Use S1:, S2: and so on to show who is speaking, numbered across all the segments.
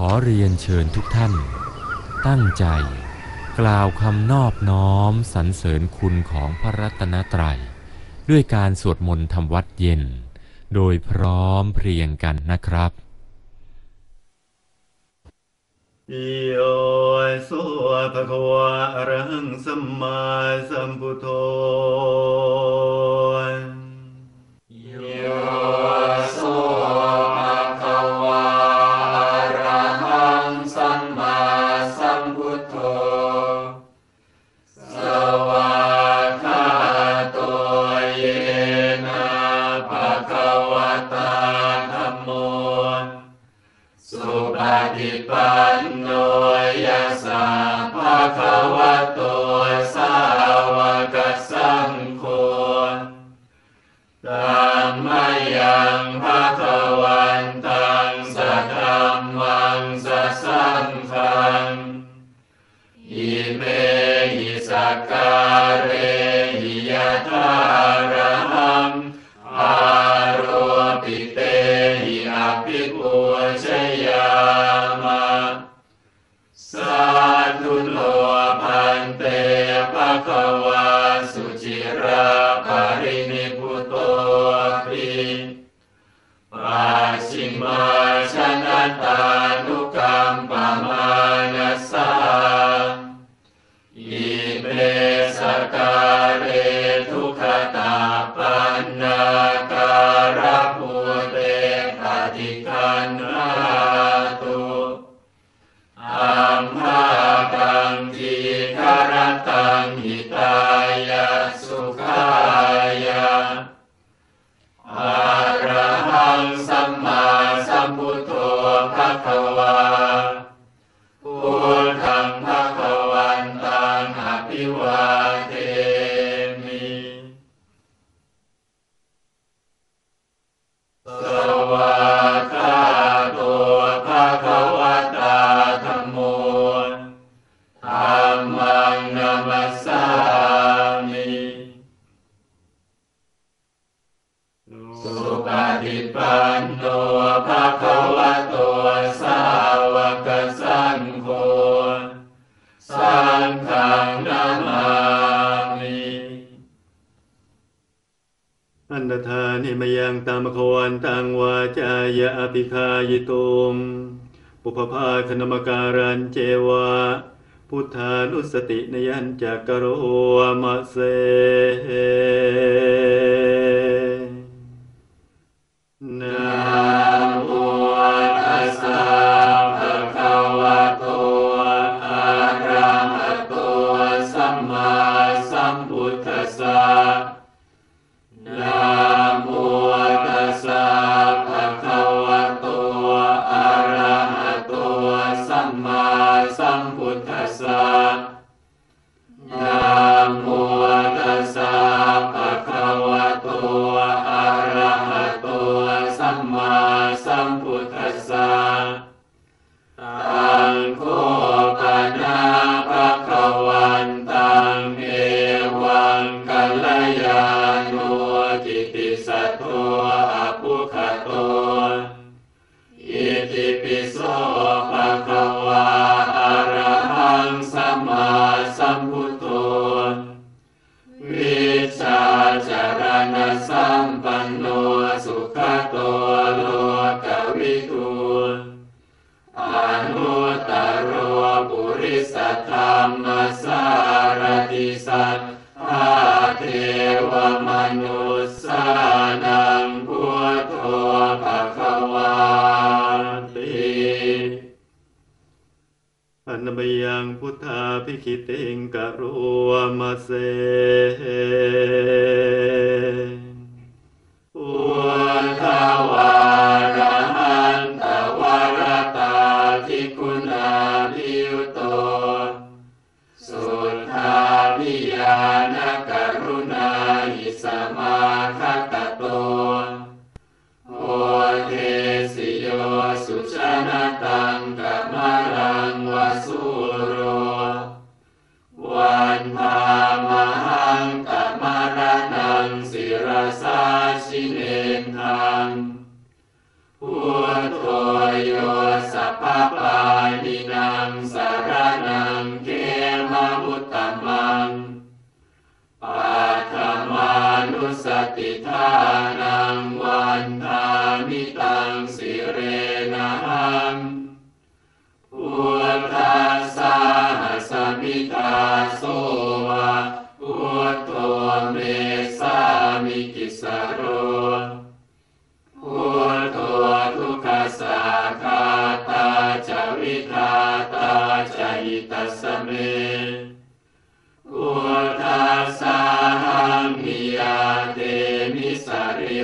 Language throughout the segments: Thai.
S1: ขอเรียนเชิญทุกท่าน ตั้งใจ กล่าวคำนอบน้อมสรรเสริญคุณของพระรัตนตรัย ด้วยการสวดมนต์ทำวัดเย็น โดยพร้อมเพรียงกันนะครับ
S2: โยสุภะควะรังสัมมาสัมพุทโธ
S3: Oh. ยะอภิคายตุงปุพพาค
S2: ณมการันเจวะ พุทธานุสตินยันจากรโหมาเส ภิกขุอนุตโรวปุริสธรรมสารติสัทอาเทวมนุสานังพุทโธภควาติอันบยังพุทธาภิกิติงกะโรมาเส သမ္မာ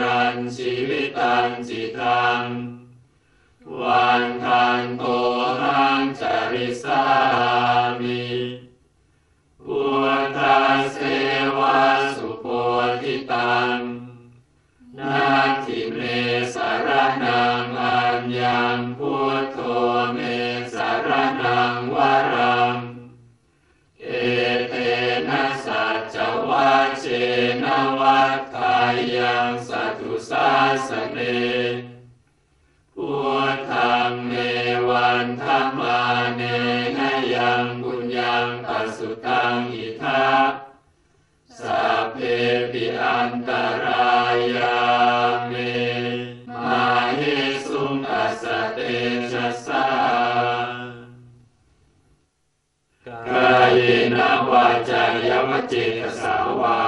S2: รันชี
S3: วิตังจิตังวันทันโตรังจริสามิ จายมเจตสาวา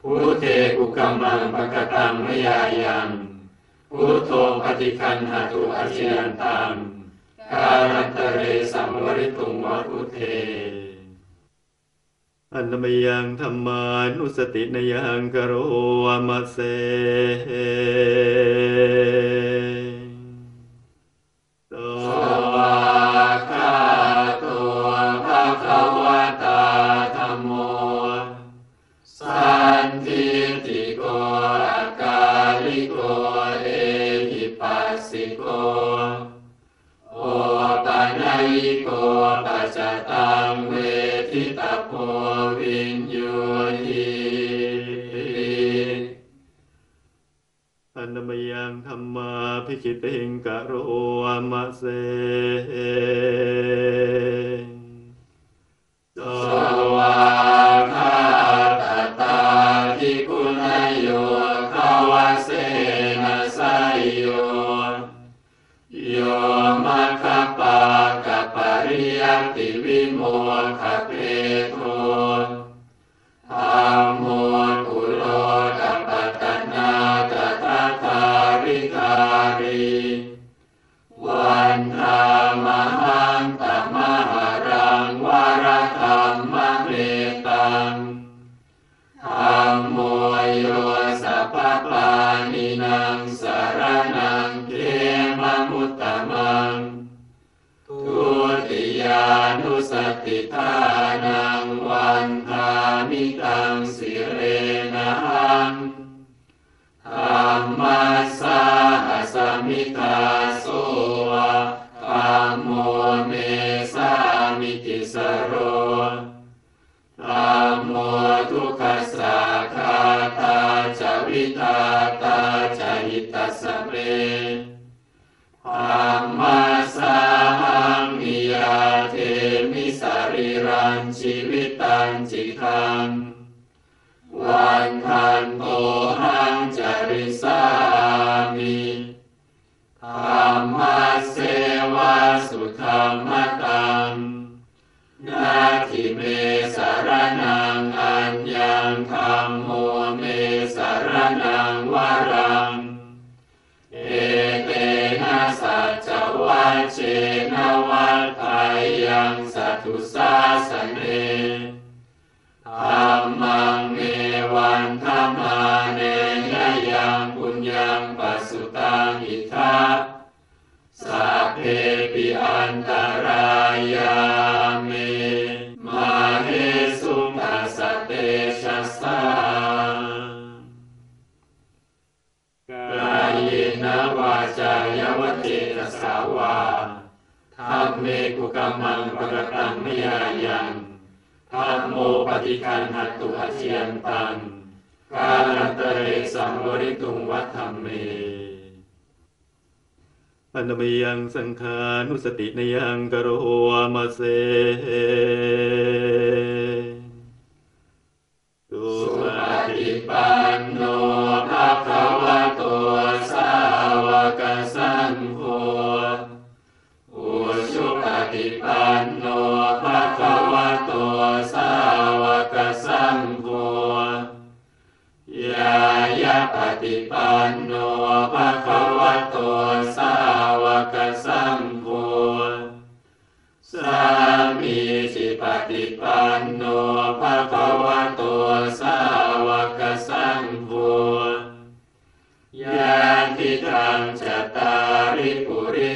S3: พุเทกุกัมมังปะกตังมยายังพุโตปฏิคันหาตุอาชยันตังการันตเรสัมวริตุงวัพุเท
S2: อันนมยังธรรมานุสตินยังกโรวมา
S3: เสัง
S2: ธรรมาพิจิติงกะโรมา
S3: เส เมสารณา เตชะสังกายนาวาจยวติรสาวาธรมเมกุกรรมังปรตังมยายังธรมโมปฏิการหัตุอาเชียนตังกาลัเตสังวริตุวัฒเม
S2: อันมยังสังขานุสติในยังกโรวามเส Bye.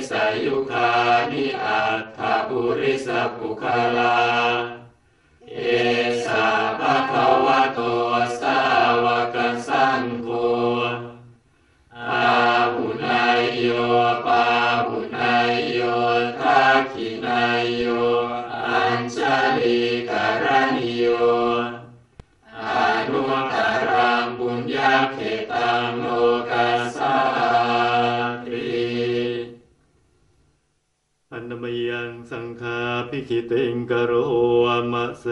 S3: สยุคานิอัตถบุริสปุคลาเอส คิติงกโร
S2: วมะเส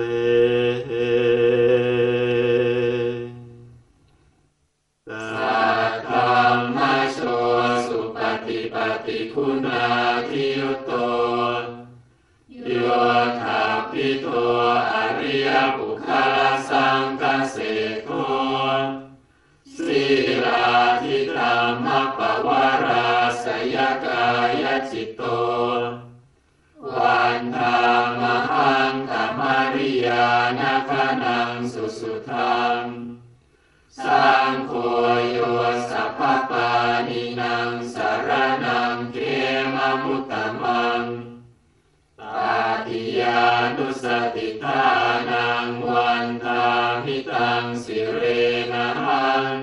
S3: งสังโฆโยสัพพปานินางสารนังเกมมุตตมังตาติยานุสติทานังวันทามิตังสิเรนะหัง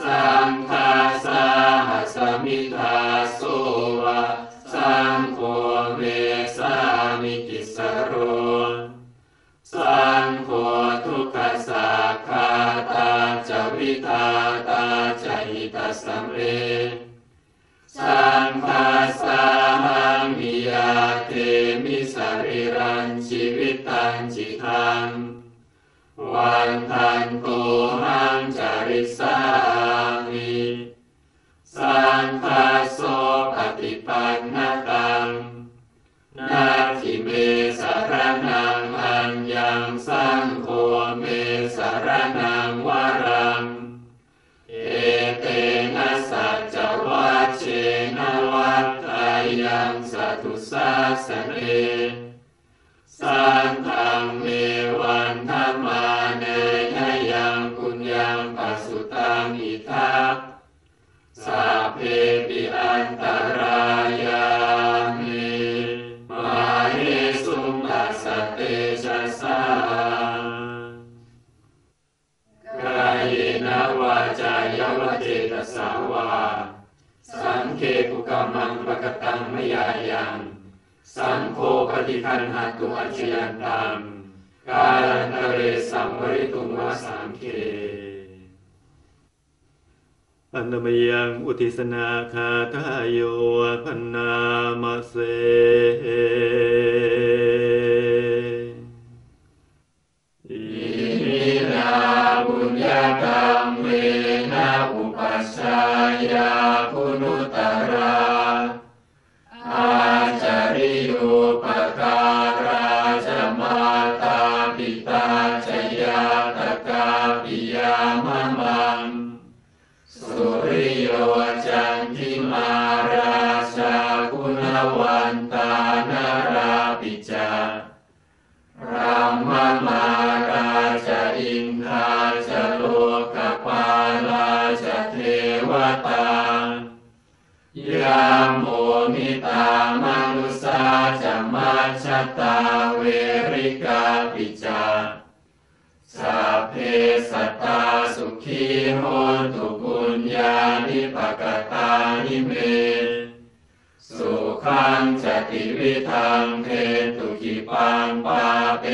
S3: สังฆาสาหัสมิทาโสวะสังโฆเมสามิกิสสะโร หิตัสสะ เม สังฆัสสาหัง นิยยาเทมิ สะรีรัญชีวิตัญจิทังวันทันโตหังจะริสสา ยังสัตุสาสเนสังฆังเม กตังมยายังสังโฆปฏิคันหาตุอัจฉยันตังกาลันตเรสัมวริตุงวาสามเค
S2: อันนมยังอุทิสนาคาทายโยพันนามะเส
S3: อิมินาบุญญากรรมเมนะอุปัชฌายา ปิยามะมัง สุริโยจันทิมาราชาคุณวันตานราปิจารามมาราชอินทราชโลกปาลาชเทวตายามโมมิตามนุสาจะมาชตาเว โหตุปุญญานิปกตานิเม สุขังจติวิทังเทตุกิปังปาเป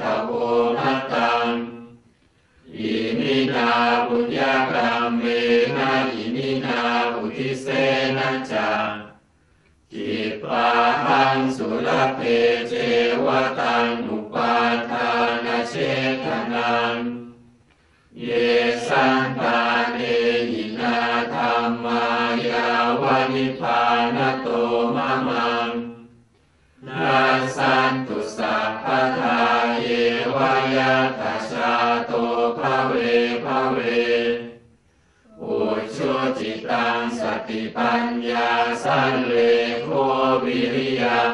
S3: ทะโวมัตังอิมินาบุญญากรรมเมนะอิมินาอุทิเสนะจากิปาหังสุรเพเจวตังอุปาทานาเชทนัง เยสันตาเนหินาธรรมายาวนิพานโตมะมังนาสันตุสัพพทาเยวายาตาชาโตภะเวภะเวอุชุจิตังสติปัญญาสันเลโควิริยัง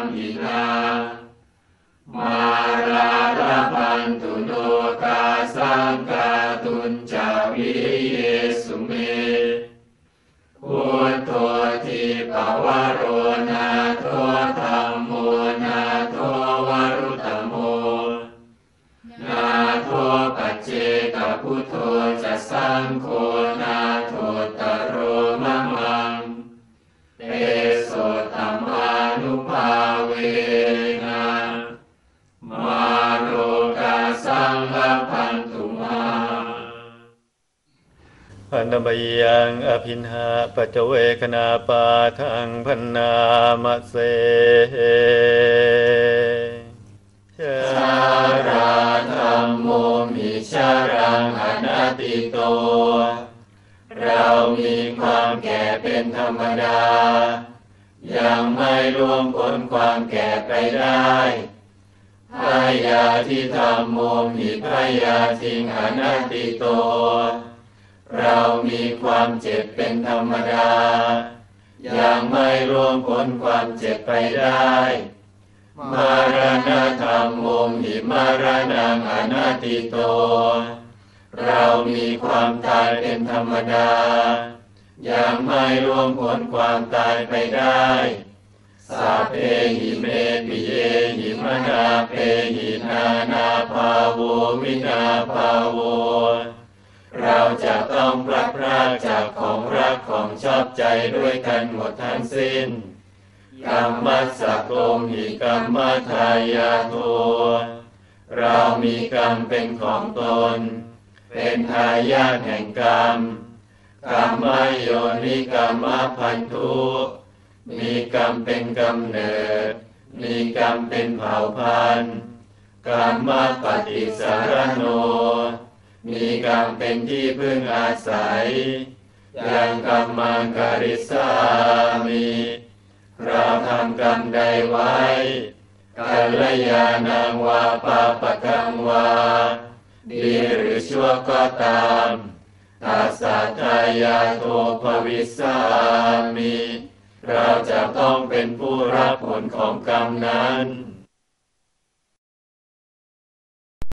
S3: พุทโธจะสร้างโคนาโทตโรมะมังเตโสตัมมานุภาเวนะมาโรกาสังฆพันตุมาอ
S2: นัมยังอภินหาปัจเวคนาปาทังพันนามะเส
S3: ราธรรมโมมิชารังอนัตติโต เรามีความแก่เป็นธรรมดา ยังไม่ล่วงพ้นความแก่ไปได้พยาที่ธรรมโมมิพยาทิงอนัตติโต เรามีความเจ็บเป็นธรรมดา ยังไม่ร่วงพ้นความเจ็บไปได้ มารณะธรรมโมหิมารณังอนัติโต เรามีความตายเป็นธรรมดา ยังไม่ร่วงพ้นความตายไปได้สัพเพหิเมปิเยหิมนาเพหินานาภาโววินาภาโว เราจะต้องพลัดพรากจากของรักของชอบใจด้วยกันหมดทั้งสิ้น กรรมสสะโกมิกรรมทายาโทเรามีกรรมเป็นของตน เป็นทายาทแห่งกรรมกรรมโยนิกรรมพันธุ มีกรรมเป็นกำเนิด มีกรรมเป็นเผ่าพันธุ์กรรมปฏิสารโน มีกรรมเป็นที่พึ่งอาศัย ยังกรรมังกริสามี เราทำกรรมใดไว้กัลยาณังวาปาปะกังวา ดีหรือชั่วก็ตามตาสาตายาโทภวิสามี เราจะต้องเป็นผู้รับผลของกรรมนั้น